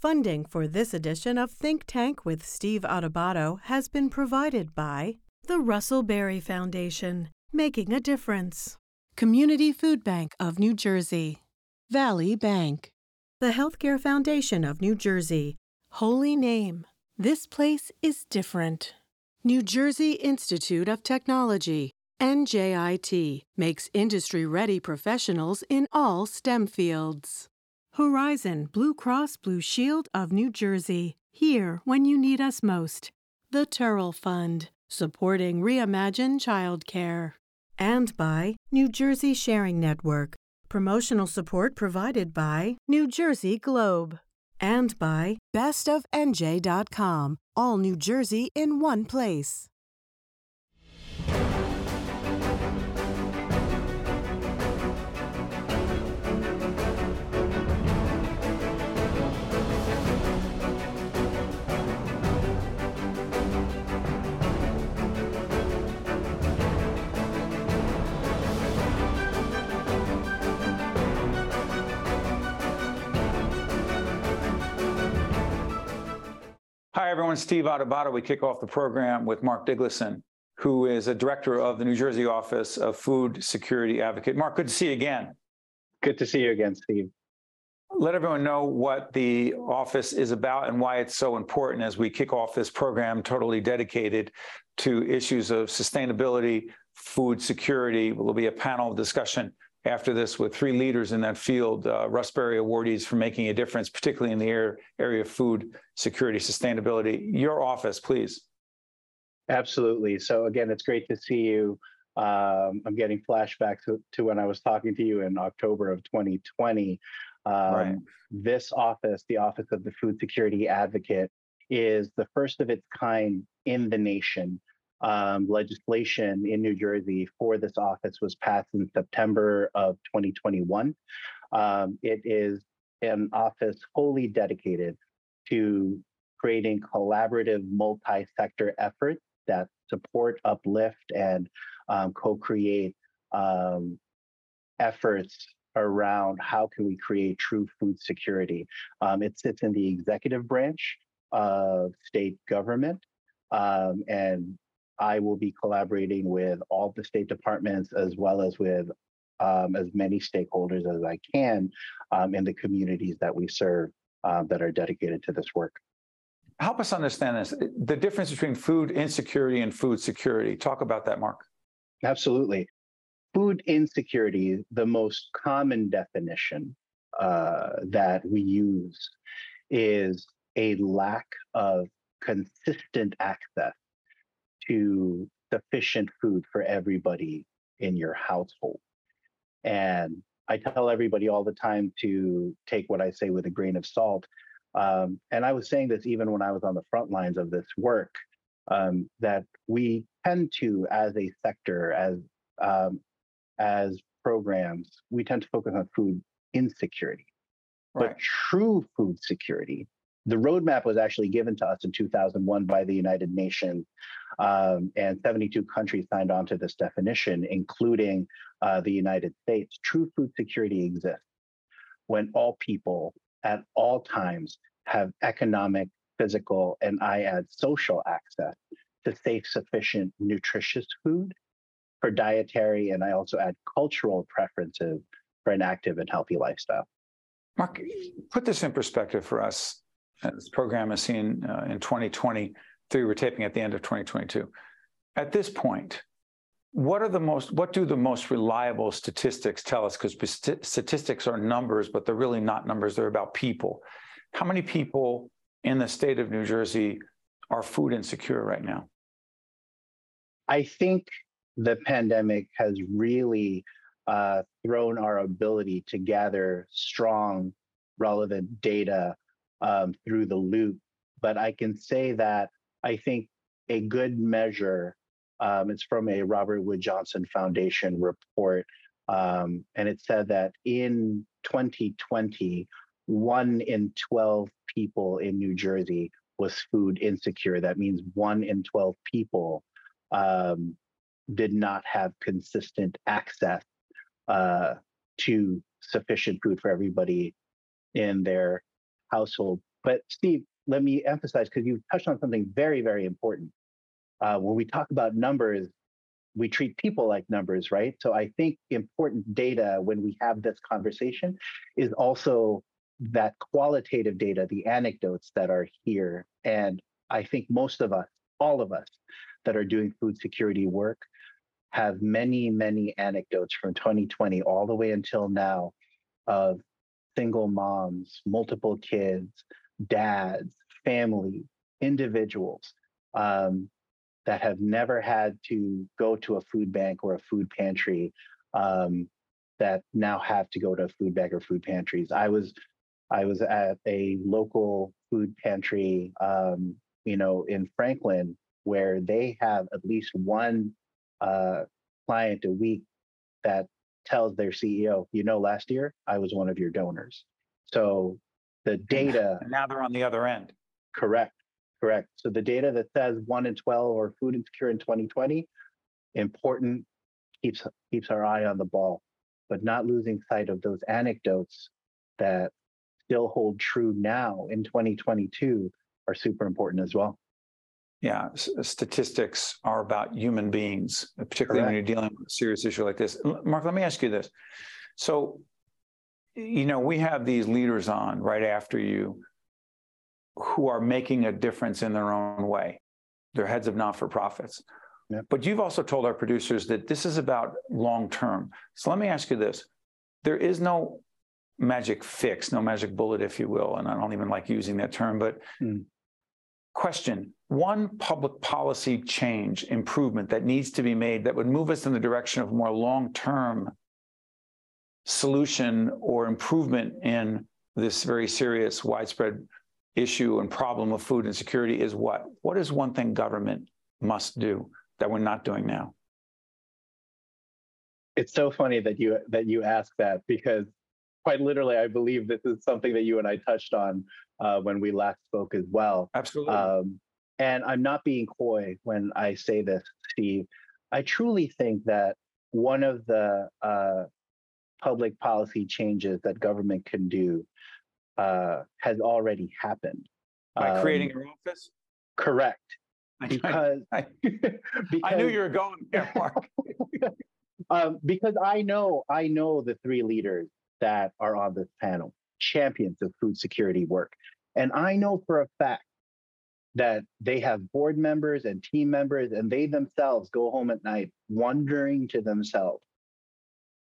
Funding for this edition of Think Tank with Steve Adubato has been provided by the Russell Berrie Foundation, making a difference. Community Food Bank of New Jersey, Valley Bank, the Healthcare Foundation of New Jersey, Holy Name. This place is different. New Jersey Institute of Technology, NJIT, makes industry ready professionals in all STEM fields. Horizon Blue Cross Blue Shield of New Jersey, here when you need us most. The Turrell Fund, supporting Reimagine Childcare. And by New Jersey Sharing Network, promotional support provided by New Jersey Globe. And by bestofnj.com, all New Jersey in one place. Hi, everyone. Steve Adubato. We kick off the program with Mark Dinglasan, who is a director of the New Jersey Office of Food Security Advocate. Mark, good to see you again. Good to see you again, Steve. Let everyone know what the office is about and why it's so important as we kick off this program totally dedicated to issues of sustainability, food security. There'll be a panel discussion after this with three leaders in that field, uh, Russ Berrie awardees for making a difference, particularly in the air, area of food security, sustainability. Your office, please. Absolutely. So again, it's great to see you. Um, I'm getting flashbacks to, to, when I was talking to you in October of 2020. Um, right. This office, the Office of the Food Security Advocate, is the first of its kind in the nation um, legislation in New Jersey for this office was passed in September of 2021. Um, it is an office wholly dedicated to creating collaborative multi-sector efforts that support, uplift, and um, co-create um, efforts around how can we create true food security. Um, it sits in the executive branch of state government um, and I will be collaborating with all the state departments as well as with um, as many stakeholders as I can um, in the communities that we serve uh, that are dedicated to this work. Help us understand this the difference between food insecurity and food security. Talk about that, Mark. Absolutely. Food insecurity, the most common definition uh, that we use, is a lack of consistent access to sufficient food for everybody in your household. And I tell everybody all the time to take what I say with a grain of salt. Um, and I was saying this even when I was on the front lines of this work, um, that we tend to, as a sector, as um, as programs, we tend to focus on food insecurity. Right. But true food security the roadmap was actually given to us in 2001 by the United Nations, um, and 72 countries signed on to this definition, including uh, the United States. True food security exists when all people at all times have economic, physical, and I add social access to safe, sufficient, nutritious food for dietary, and I also add cultural preferences for an active and healthy lifestyle. Mark, put this in perspective for us this program is seen uh, in 2023. We're taping at the end of 2022. At this point, what are the most what do the most reliable statistics tell us because statistics are numbers but they're really not numbers they're about people how many people in the state of new jersey are food insecure right now i think the pandemic has really uh, thrown our ability to gather strong relevant data um, through the loop. But I can say that I think a good measure, um, it's from a Robert Wood Johnson Foundation report. Um, and it said that in 2020, one in 12 people in New Jersey was food insecure. That means one in 12 people um, did not have consistent access uh, to sufficient food for everybody in their household. But Steve, let me emphasize because you touched on something very, very important. Uh, when we talk about numbers, we treat people like numbers, right? So I think important data when we have this conversation is also that qualitative data, the anecdotes that are here. And I think most of us, all of us that are doing food security work, have many, many anecdotes from 2020 all the way until now of single moms, multiple kids, dads, family, individuals um, that have never had to go to a food bank or a food pantry um, that now have to go to food bank or food pantries. I was I was at a local food pantry, um, you know, in Franklin, where they have at least one uh, client a week that tells their CEO, you know, last year I was one of your donors. So the data. Now they're on the other end. Correct. Correct. So the data that says one in 12 or food insecure in 2020, important, keeps keeps our eye on the ball, but not losing sight of those anecdotes that still hold true now in 2022 are super important as well. Yeah, statistics are about human beings, particularly Correct. when you're dealing with a serious issue like this. Mark, let me ask you this. So, you know, we have these leaders on right after you who are making a difference in their own way. They're heads of not for profits. Yep. But you've also told our producers that this is about long term. So let me ask you this there is no magic fix, no magic bullet, if you will. And I don't even like using that term, but mm. Question one public policy change, improvement that needs to be made that would move us in the direction of more long term solution or improvement in this very serious, widespread issue and problem of food insecurity is what? What is one thing government must do that we're not doing now? It's so funny that you that you ask that because quite literally, I believe this is something that you and I touched on uh, when we last spoke as well. Absolutely. Um, and I'm not being coy when I say this, Steve. I truly think that one of the uh, public policy changes that government can do uh, has already happened. By um, creating your office? Correct. Because I, because I, knew you were going there, Mark. um, because I know I know the three leaders that are on this panel, champions of food security work, and I know for a fact that they have board members and team members, and they themselves go home at night wondering to themselves,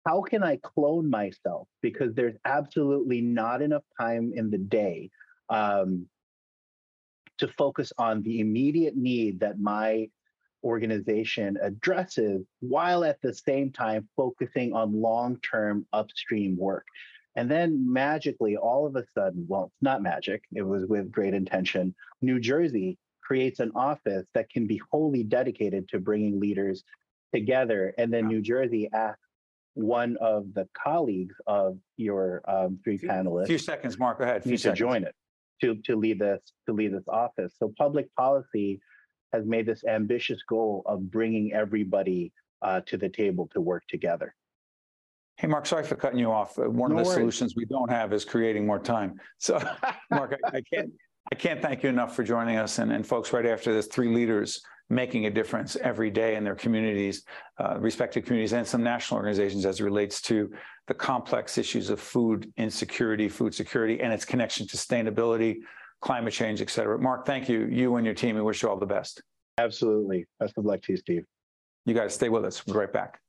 how can I clone myself? Because there's absolutely not enough time in the day um, to focus on the immediate need that my organization addresses while at the same time focusing on long term upstream work. And then magically, all of a sudden, well, it's not magic, it was with great intention. New Jersey creates an office that can be wholly dedicated to bringing leaders together. And then New Jersey asks one of the colleagues of your um, three few, panelists. Few seconds, Mark. Go ahead. Few to join it to to lead this to lead this office. So public policy has made this ambitious goal of bringing everybody uh, to the table to work together. Hey, Mark, sorry for cutting you off. One no of the worries. solutions we don't have is creating more time. So, Mark, I, I, can't I can't thank you enough for joining us. And, and folks, right after this, three leaders making a difference every day in their communities, uh, respective communities, and some national organizations as it relates to the complex issues of food insecurity, food security, and its connection to sustainability, climate change, et cetera. Mark, thank you. You and your team, we wish you all the best. Absolutely. Best of luck to you, Steve. You guys stay with us. We'll be right back.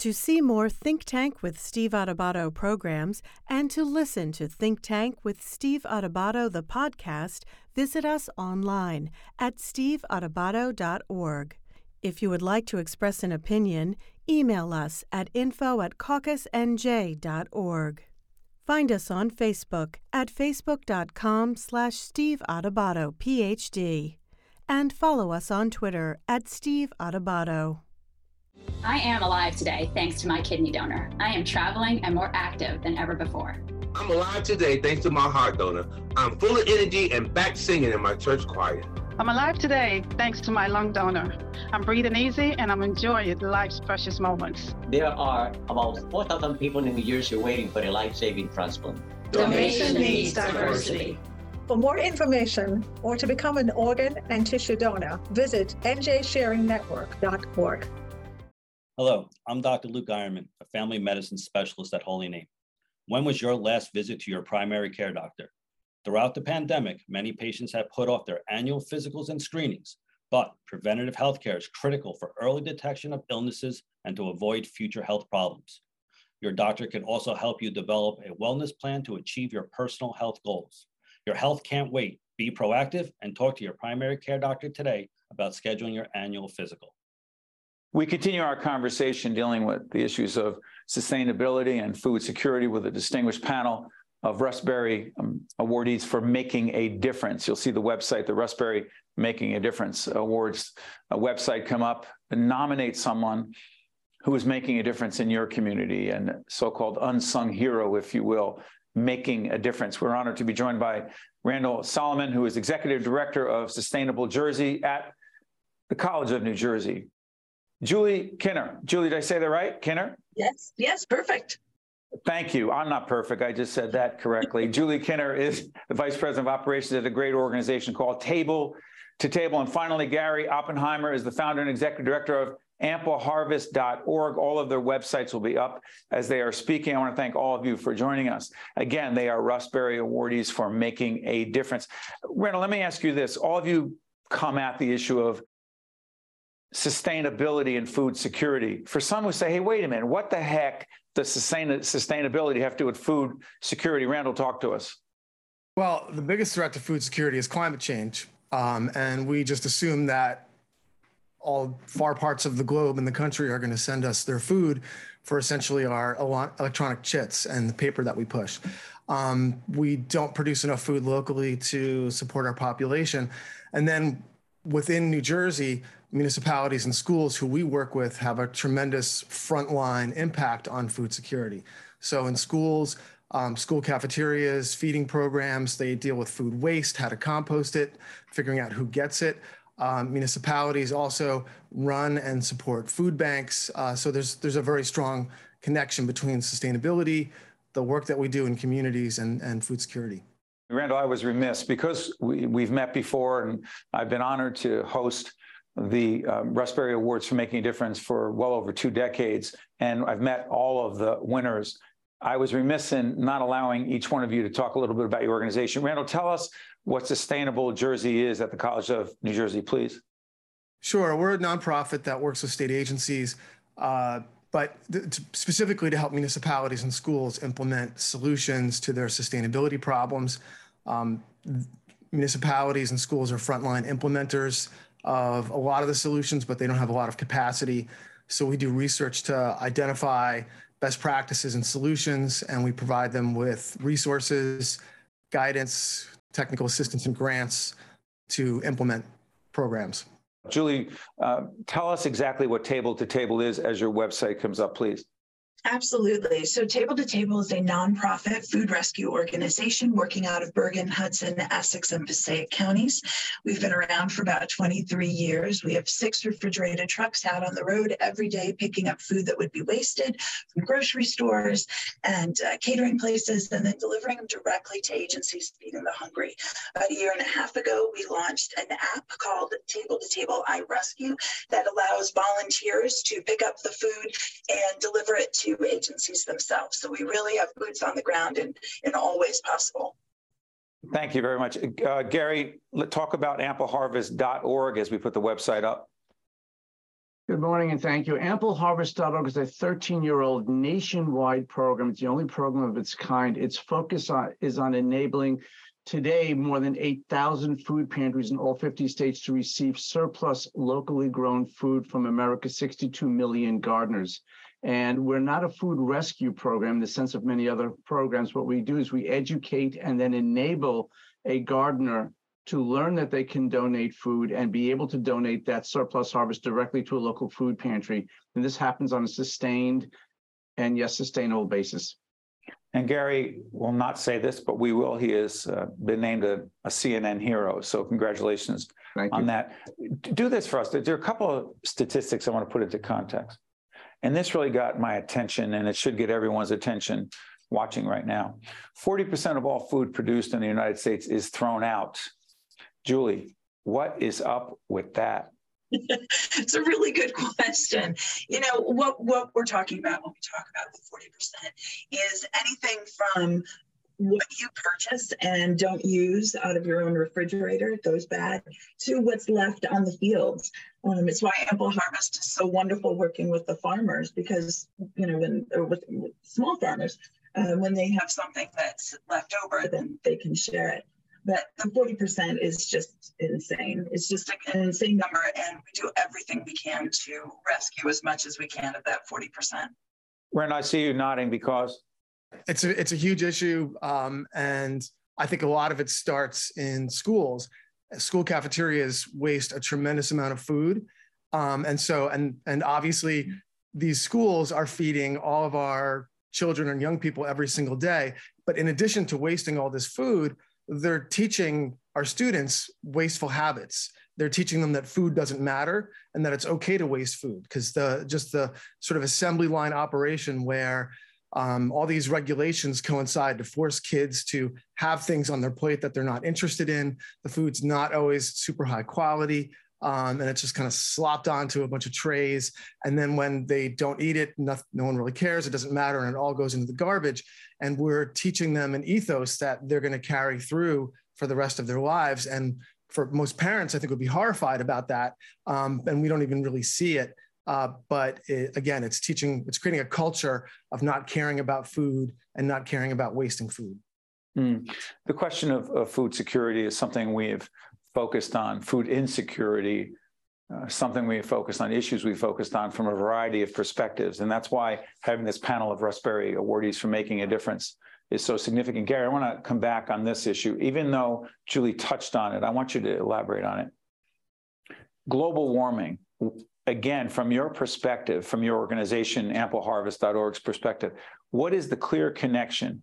To see more Think Tank with Steve Adubato programs and to listen to Think Tank with Steve Adubato, the podcast, visit us online at steveadubato.org. If you would like to express an opinion, email us at info at caucusnj.org. Find us on Facebook at facebook.com slash Steve PhD. And follow us on Twitter at Steve Adubato. I am alive today thanks to my kidney donor. I am traveling and more active than ever before. I'm alive today thanks to my heart donor. I'm full of energy and back singing in my church choir. I'm alive today thanks to my lung donor. I'm breathing easy and I'm enjoying life's precious moments. There are about 4,000 people in New Jersey waiting for a life saving transplant. Donation needs diversity. For more information or to become an organ and tissue donor, visit njsharingnetwork.org. Hello, I'm Dr. Luke Ironman, a family medicine specialist at Holy Name. When was your last visit to your primary care doctor? Throughout the pandemic, many patients have put off their annual physicals and screenings, but preventative healthcare is critical for early detection of illnesses and to avoid future health problems. Your doctor can also help you develop a wellness plan to achieve your personal health goals. Your health can't wait. Be proactive and talk to your primary care doctor today about scheduling your annual physical. We continue our conversation dealing with the issues of sustainability and food security with a distinguished panel of Russ Berrie um, awardees for making a difference. You'll see the website, the Russ Making a Difference Awards a website come up and nominate someone who is making a difference in your community and so-called unsung hero, if you will, making a difference. We're honored to be joined by Randall Solomon, who is Executive Director of Sustainable Jersey at the College of New Jersey. Julie Kinner. Julie, did I say that right? Kinner? Yes, yes, perfect. Thank you. I'm not perfect. I just said that correctly. Julie Kinner is the Vice President of Operations at a great organization called Table to Table. And finally, Gary Oppenheimer is the founder and executive director of ampleharvest.org. All of their websites will be up as they are speaking. I want to thank all of you for joining us. Again, they are Russ Berrie awardees for making a difference. Randall, let me ask you this. All of you come at the issue of sustainability and food security. For some who say, hey, wait a minute, what the heck does sustain- sustainability have to do with food security? Randall, talk to us. Well, the biggest threat to food security is climate change. Um, and we just assume that all far parts of the globe and the country are going to send us their food for essentially our electronic chits and the paper that we push. Um, we don't produce enough food locally to support our population. And then within New Jersey, municipalities and schools who we work with have a tremendous frontline impact on food security. So in schools, um, school cafeterias, feeding programs, they deal with food waste, how to compost it, figuring out who gets it. Um, municipalities also run and support food banks. Uh, so there's there's a very strong connection between sustainability, the work that we do in communities, and, and food security. Randall, I was remiss because we, we've met before, and I've been honored to host the um, Russ Berrie Awards for making a difference for well over two decades, and I've met all of the winners. I was remiss in not allowing each one of you to talk a little bit about your organization. Randall, tell us what Sustainable Jersey is at the College of New Jersey, please. Sure. We're a nonprofit that works with state agencies, uh, but th- specifically to help municipalities and schools implement solutions to their sustainability problems. Um, municipalities and schools are frontline implementers of a lot of the solutions, but they don't have a lot of capacity. So we do research to identify best practices and solutions, and we provide them with resources, guidance, technical assistance, and grants to implement programs. Julie, uh, tell us exactly what Table to Table is as your website comes up, please. Absolutely. So, Table to Table is a nonprofit food rescue organization working out of Bergen, Hudson, Essex, and Passaic counties. We've been around for about 23 years. We have six refrigerated trucks out on the road every day picking up food that would be wasted from grocery stores and uh, catering places and then delivering them directly to agencies feeding the hungry. About a year and a half ago, we launched an app called Table to Table I Rescue that allows volunteers to pick up the food and deliver it to agencies themselves. So we really have boots on the ground in, in all ways possible. Thank you very much. Uh, Gary, let talk about ampleharvest.org as we put the website up. Good morning and thank you. Ampleharvest.org is a 13 year old nationwide program. It's the only program of its kind. Its focus on, is on enabling today more than 8,000 food pantries in all 50 states to receive surplus locally grown food from America's 62 million gardeners. And we're not a food rescue program in the sense of many other programs. What we do is we educate and then enable a gardener to learn that they can donate food and be able to donate that surplus harvest directly to a local food pantry. And this happens on a sustained and yes, sustainable basis. And Gary will not say this, but we will. He has uh, been named a, a, CNN hero. So congratulations Thank on you. that. Do this for us. There are a couple of statistics I want to put into context. And this really got my attention, and it should get everyone's attention. watching right now. 40% of all food produced in the United States is thrown out. Julie, what is up with that? it's a really good question. You know, what, what we're talking about when we talk about the 40% is anything from what you purchase and don't use out of your own refrigerator goes back to what's left on the fields. Um, it's why ample harvest is so wonderful working with the farmers because you know when with, with small farmers uh, when they have something that's left over then they can share it. But the 40% is just insane. It's just an insane number and we do everything we can to rescue as much as we can of that 40% Ren, I see you nodding because it's a it's a huge issue, um, and I think a lot of it starts in schools. School cafeterias waste a tremendous amount of food, um, and so and and obviously these schools are feeding all of our children and young people every single day. But in addition to wasting all this food, they're teaching our students wasteful habits. They're teaching them that food doesn't matter and that it's okay to waste food because the just the sort of assembly line operation where um, all these regulations coincide to force kids to have things on their plate that they're not interested in. The food's not always super high quality. Um, and it's just kind of slopped onto a bunch of trays. And then when they don't eat it, no, no one really cares. It doesn't matter. And it all goes into the garbage. And we're teaching them an ethos that they're going to carry through for the rest of their lives. And for most parents, I think would be horrified about that. Um, and we don't even really see it. Uh, but it, again, it's teaching, it's creating a culture of not caring about food and not caring about wasting food. Mm. The question of, of, food security is something we've focused on. Food insecurity, uh, something we have focused on, issues we focused on from a variety of perspectives. And that's why having this panel of Russ Berrie awardees for making a difference is so significant. Gary, I want to come back on this issue. Even though Julie touched on it, I want you to elaborate on it. Global warming, again, from your perspective, from your organization, ampleharvest.org's perspective, what is the clear connection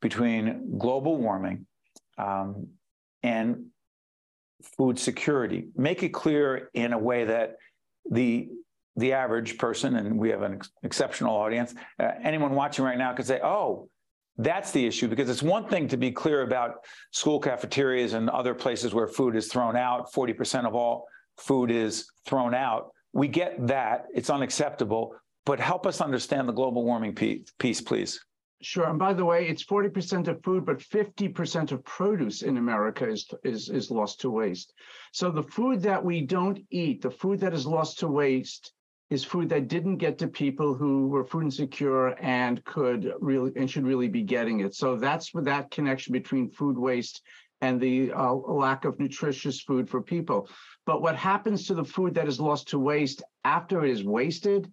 between global warming um, and food security? Make it clear in a way that the the average person, and we have an ex- exceptional audience, uh, anyone watching right now could say, "Oh, that's the issue," because it's one thing to be clear about school cafeterias and other places where food is thrown out. Forty percent of all food is thrown out we get that. It's unacceptable. But help us understand the global warming piece, please. Sure. And by the way, it's 40% of food, but 50% of produce in America is, is, is lost to waste. So the food that we don't eat, the food that is lost to waste, is food that didn't get to people who were food insecure and could really and should really be getting it. So that's that connection between food waste and the uh, lack of nutritious food for people. But what happens to the food that is lost to waste after it is wasted?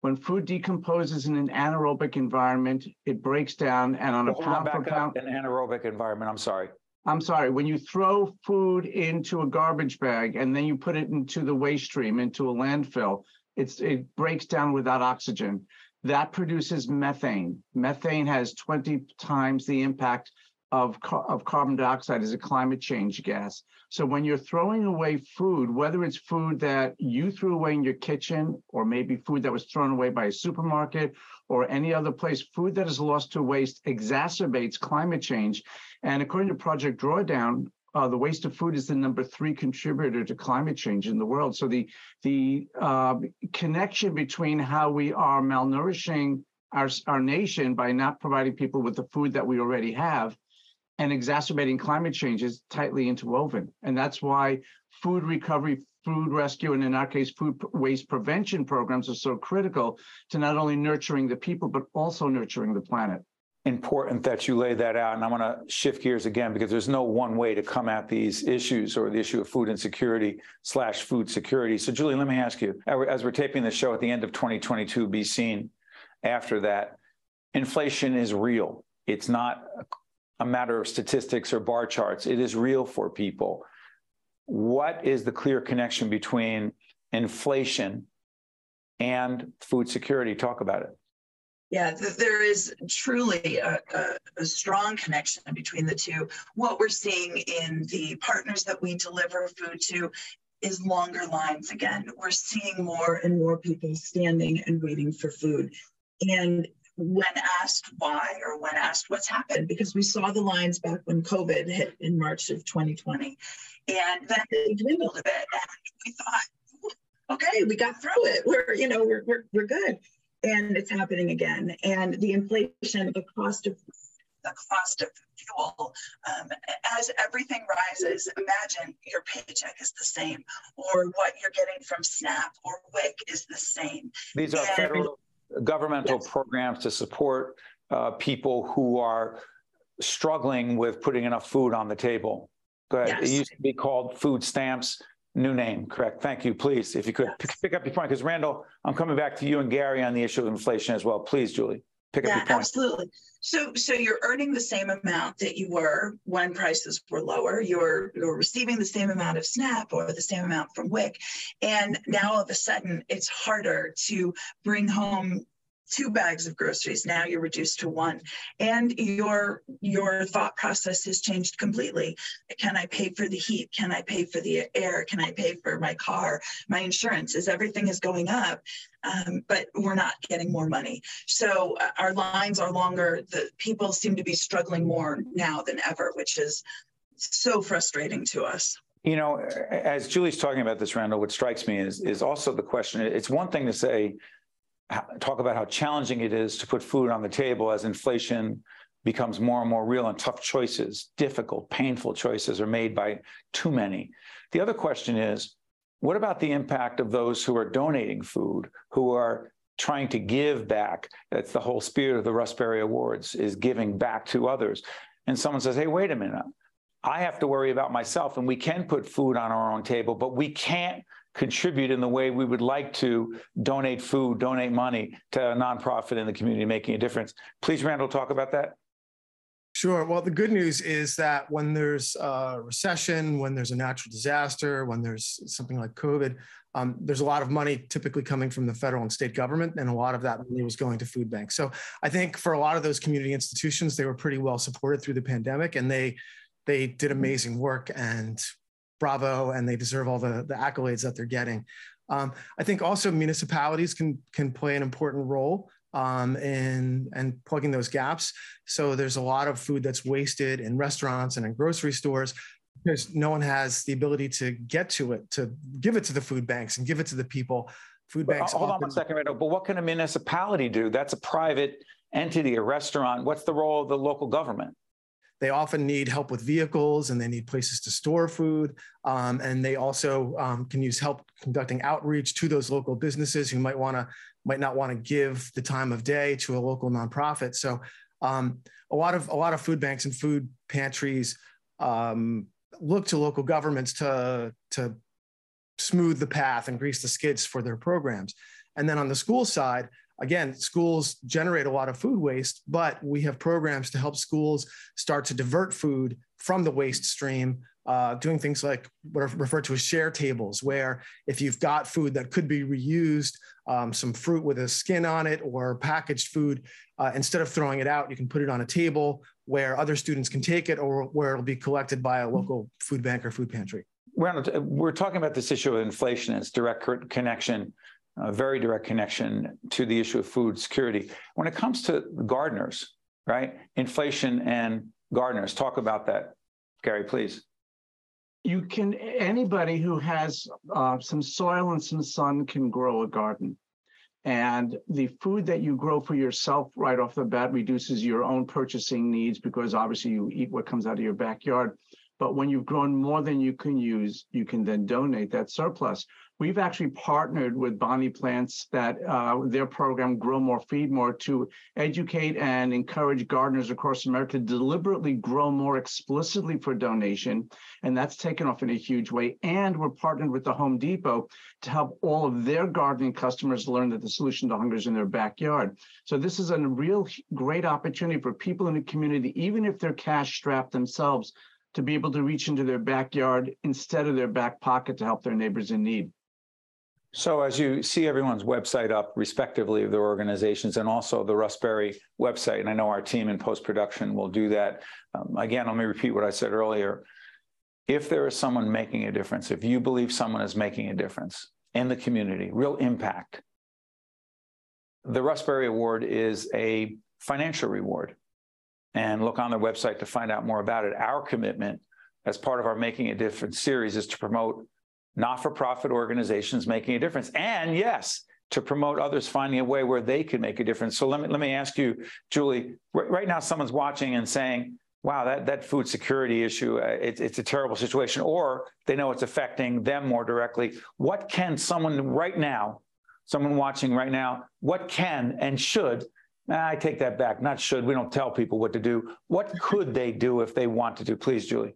When food decomposes in an anaerobic environment, it breaks down, and on a pound for pound, an anaerobic environment. I'm sorry. I'm sorry. When you throw food into a garbage bag and then you put it into the waste stream, into a landfill, it's it breaks down without oxygen. That produces methane. Methane has 20 times the impact of, of carbon dioxide as a climate change gas. So when you're throwing away food, whether it's food that you threw away in your kitchen, or maybe food that was thrown away by a supermarket or any other place, food that is lost to waste exacerbates climate change. And according to Project Drawdown, uh, the waste of food is the number three contributor to climate change in the world. So the the uh, connection between how we are malnourishing our, our nation by not providing people with the food that we already have and exacerbating climate change is tightly interwoven. And that's why food recovery, food rescue, and in our case, food waste prevention programs are so critical to not only nurturing the people, but also nurturing the planet. Important that you lay that out. And I want to shift gears again because there's no one way to come at these issues or the issue of food insecurity slash food security. So, Julie, let me ask you as we're taping the show at the end of 2022, be seen after that, inflation is real. It's not a matter of statistics or bar charts. It is real for people. What is the clear connection between inflation and food security? Talk about it. Yeah, there is truly a, a, a, strong connection between the two. What we're seeing in the partners that we deliver food to is longer lines again. We're seeing more and more people standing and waiting for food. And when asked why or when asked what's happened, because we saw the lines back when COVID hit in March of 2020. And then they dwindled a bit. And we thought, okay, we got through it. We're, you know, we're, we're, we're good. And it's happening again. And the inflation, the cost of the cost of fuel. Um, as everything rises, imagine your paycheck is the same, or what you're getting from SNAP or WIC is the same. These are and, federal governmental yes. programs to support uh, people who are struggling with putting enough food on the table. Go ahead. Yes. It used to be called food stamps. New name, correct? Thank you. Please, if you could yes. pick, pick up your point, because Randall, I'm coming back to you and Gary on the issue of inflation as well. Please, Julie, pick yeah, up your point. Absolutely. So, so you're earning the same amount that you were when prices were lower. You're you're receiving the same amount of SNAP or the same amount from WIC, and now all of a sudden it's harder to bring home two bags of groceries. Now you're reduced to one. And your your thought process has changed completely. Can i pay for the heat? Can i pay for the air? Can i pay for my car? My insurance? Is everything is going up um, but we're not getting more money. So uh, our lines are longer. The people seem to be struggling more now than ever which is so frustrating to us. You know as julie's talking about this randall what strikes me is is also the question. It's one thing to say talk about how challenging it is to put food on the table as inflation becomes more and more real and tough choices, difficult, painful choices are made by too many. The other question is what about the impact of those who are donating food, who are trying to give back? That's the whole spirit of the Russ Berrie Awards is giving back to others. And someone says, hey, wait a minute. I have to worry about myself, and we can put food on our own table, but we can't contribute in the way we would like to donate food, donate money to a nonprofit in the community making a difference. Please, Randall, talk about that. Sure. Well, the good news is that when there's a recession, when there's a natural disaster, when there's something like COVID, um, there's a lot of money typically coming from the federal and state government, and a lot of that money was going to food banks. So I think for a lot of those community institutions, they were pretty well supported through the pandemic, and they they did amazing work and bravo, and they deserve all the, the accolades that they're getting. Um, I think also municipalities can can play an important role um, in and plugging those gaps. So there's a lot of food that's wasted in restaurants and in grocery stores because no one has the ability to get to it, to give it to the food banks and give it to the people. Food banks. hold often- on one second, Randall. But what can a municipality do? That's a private entity, a restaurant. What's the role of the local government? They often need help with vehicles and they need places to store food. Um, and they also um, can use help conducting outreach to those local businesses who might want to might not want to give the time of day to a local nonprofit. So um, a lot of a lot of food banks and food pantries um, look to local governments to to smooth the path and grease the skids for their programs. And then on the school side, again, schools generate a lot of food waste, but we have programs to help schools start to divert food from the waste stream, uh, doing things like what are referred to as share tables, where if you've got food that could be reused, um, some fruit with a skin on it or packaged food, uh, instead of throwing it out, you can put it on a table where other students can take it or where it'll be collected by a local food bank or food pantry. We're talking about this issue of inflation and its direct connection a very direct connection to the issue of food security. When it comes to gardeners, right? Inflation and gardeners, talk about that, Gary, please. You can, anybody who has uh, some soil and some sun can grow a garden. And the food that you grow for yourself right off the bat reduces your own purchasing needs because obviously you eat what comes out of your backyard. But when you've grown more than you can use, you can then donate that surplus. We've actually partnered with Bonnie Plants that uh, their program Grow More, Feed More to educate and encourage gardeners across America to deliberately grow more explicitly for donation. And that's taken off in a huge way. And we're partnered with the Home Depot to help all of their gardening customers learn that the solution to hunger is in their backyard. So this is a real great opportunity for people in the community, even if they're cash strapped themselves, to be able to reach into their backyard instead of their back pocket to help their neighbors in need. So as you see everyone's website up respectively of their organizations and also the Russ Berrie website, and I know our team in post-production will do that. Um, again, let me repeat what I said earlier. If there is someone making a difference, if you believe someone is making a difference in the community, real impact, the Russ Berrie Award is a financial reward. And look on their website to find out more about it. Our commitment as part of our Making a Difference series is to promote not for profit organizations making a difference. And yes, to promote others finding a way where they can make a difference. So let me, let me ask you, Julie, right now someone's watching and saying, wow, that, that food security issue, uh, it, it's a terrible situation, or they know it's affecting them more directly. What can someone right now, someone watching right now, what can and should, I take that back, not should, we don't tell people what to do. What could they do if they want to do? Please, Julie.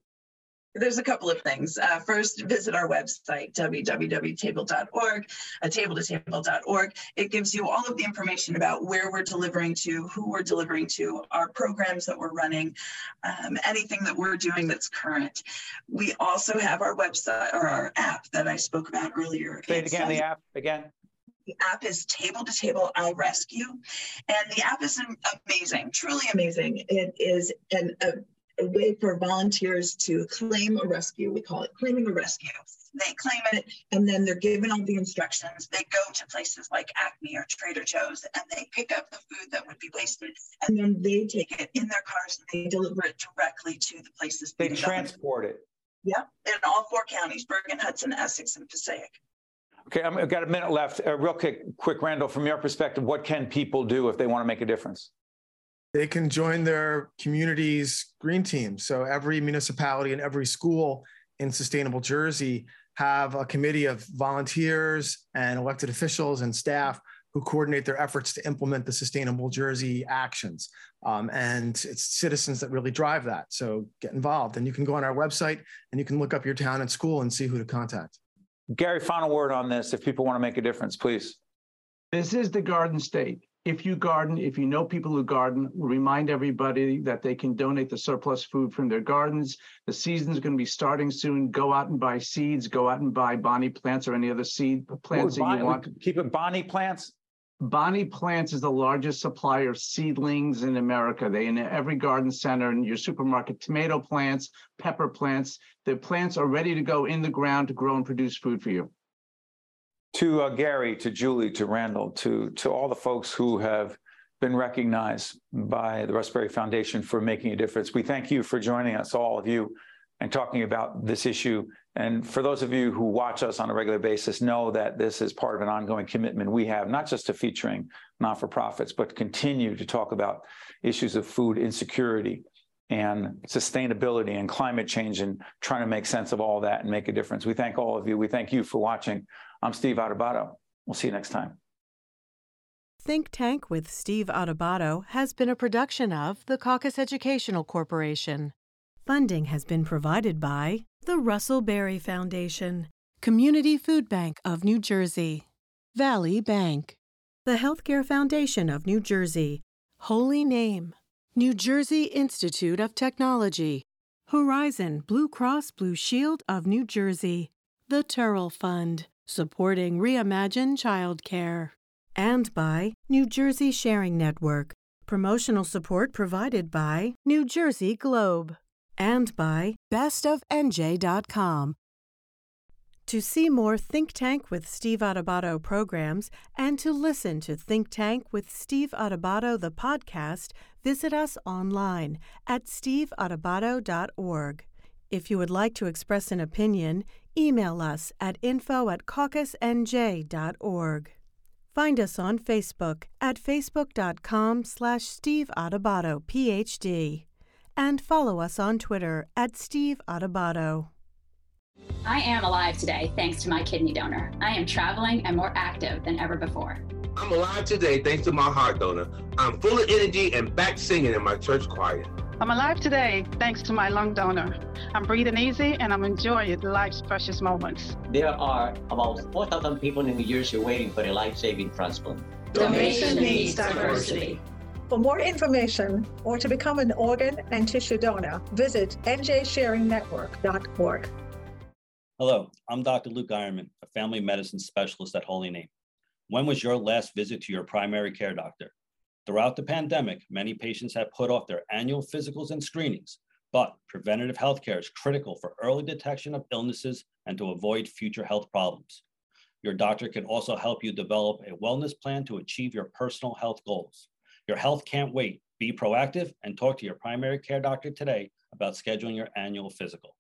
There's a couple of things. Uh, first, visit our website, www.table.org, uh, table2table.org. It gives you all of the information about where we're delivering to, who we're delivering to, our programs that we're running, um, anything that we're doing that's current. We also have our website or our app that I spoke about earlier. Say it again, the app again. The app is Table to Table I Rescue, and the app is amazing, truly amazing. It is an, a a way for volunteers to claim a rescue. We call it claiming a rescue. They claim it and then they're given all the instructions. They go to places like Acme or Trader Joe's and they pick up the food that would be wasted and then they take it in their cars and they deliver it directly to the places. They transport it. Yeah, in all four counties, Bergen, Hudson, Essex, and Passaic. Okay, I've got a minute left. Uh, real quick, quick, Randall, from your perspective, what can people do if they want to make a difference? They can join their community's green team. So every municipality and every school in sustainable Jersey have a committee of volunteers and elected officials and staff who coordinate their efforts to implement the sustainable Jersey actions. Um, and it's citizens that really drive that. So get involved. And you can go on our website and you can look up your town and school and see who to contact. Gary, final word on this. If people want to make a difference, please. This is the Garden State if you garden, if you know people who garden, remind everybody that they can donate the surplus food from their gardens. The season is going to be starting soon. Go out and buy seeds. Go out and buy Bonnie plants or any other seed plants that Bonnie, you want. Keep it Bonnie plants. Bonnie Plants is the largest supplier of seedlings in America. They in every garden center and your supermarket, tomato plants, pepper plants. The plants are ready to go in the ground to grow and produce food for you to uh, Gary, to Julie, to Randall, to to all the folks who have been recognized by the Russ Berrie Foundation for making a difference. We thank you for joining us, all of you, and talking about this issue. And for those of you who watch us on a regular basis, know that this is part of an ongoing commitment we have, not just to featuring not for profits, but continue to talk about issues of food insecurity and sustainability and climate change and trying to make sense of all that and make a difference. We thank all of you. We thank you for watching. I'm Steve Adubato. We'll see you next time. Think Tank with Steve Adubato has been a production of the Caucus Educational Corporation. Funding has been provided by the Russell Berrie Foundation, Community Food Bank of New Jersey, Valley Bank, the Healthcare Foundation of New Jersey, Holy Name, New Jersey Institute of Technology, Horizon Blue Cross Blue Shield of New Jersey, the Turrell Fund, supporting Reimagine Childcare, and by New Jersey Sharing Network, promotional support provided by New Jersey Globe, and by bestofnj.com. To see more Think Tank with Steve Adubato programs and to listen to Think Tank with Steve Adubato the podcast, visit us online at steveadubato.org. If you would like to express an opinion, email us at info at caucusnj.org. Find us on Facebook at facebook.com slash Steve Adubato, PhD, and follow us on Twitter at Steve Adubato. I am alive today thanks to my kidney donor. I am traveling and more active than ever before. I'm alive today thanks to my heart donor. I'm full of energy and back singing in my church choir. I'm alive today thanks to my lung donor. I'm breathing easy and I'm enjoying life's precious moments. There are about 4,000 people in New Jersey waiting for a life saving transplant. Donation needs diversity. For more information or to become an organ and tissue donor, visit njsharingnetwork.org. Hello, I'm Dr. Luke Ironman, a family medicine specialist at Holy Name. When was your last visit to your primary care doctor? Throughout the pandemic, many patients have put off their annual physicals and screenings, but preventative healthcare is critical for early detection of illnesses and to avoid future health problems. Your doctor can also help you develop a wellness plan to achieve your personal health goals. Your health can't wait. Be proactive and talk to your primary care doctor today about scheduling your annual physical.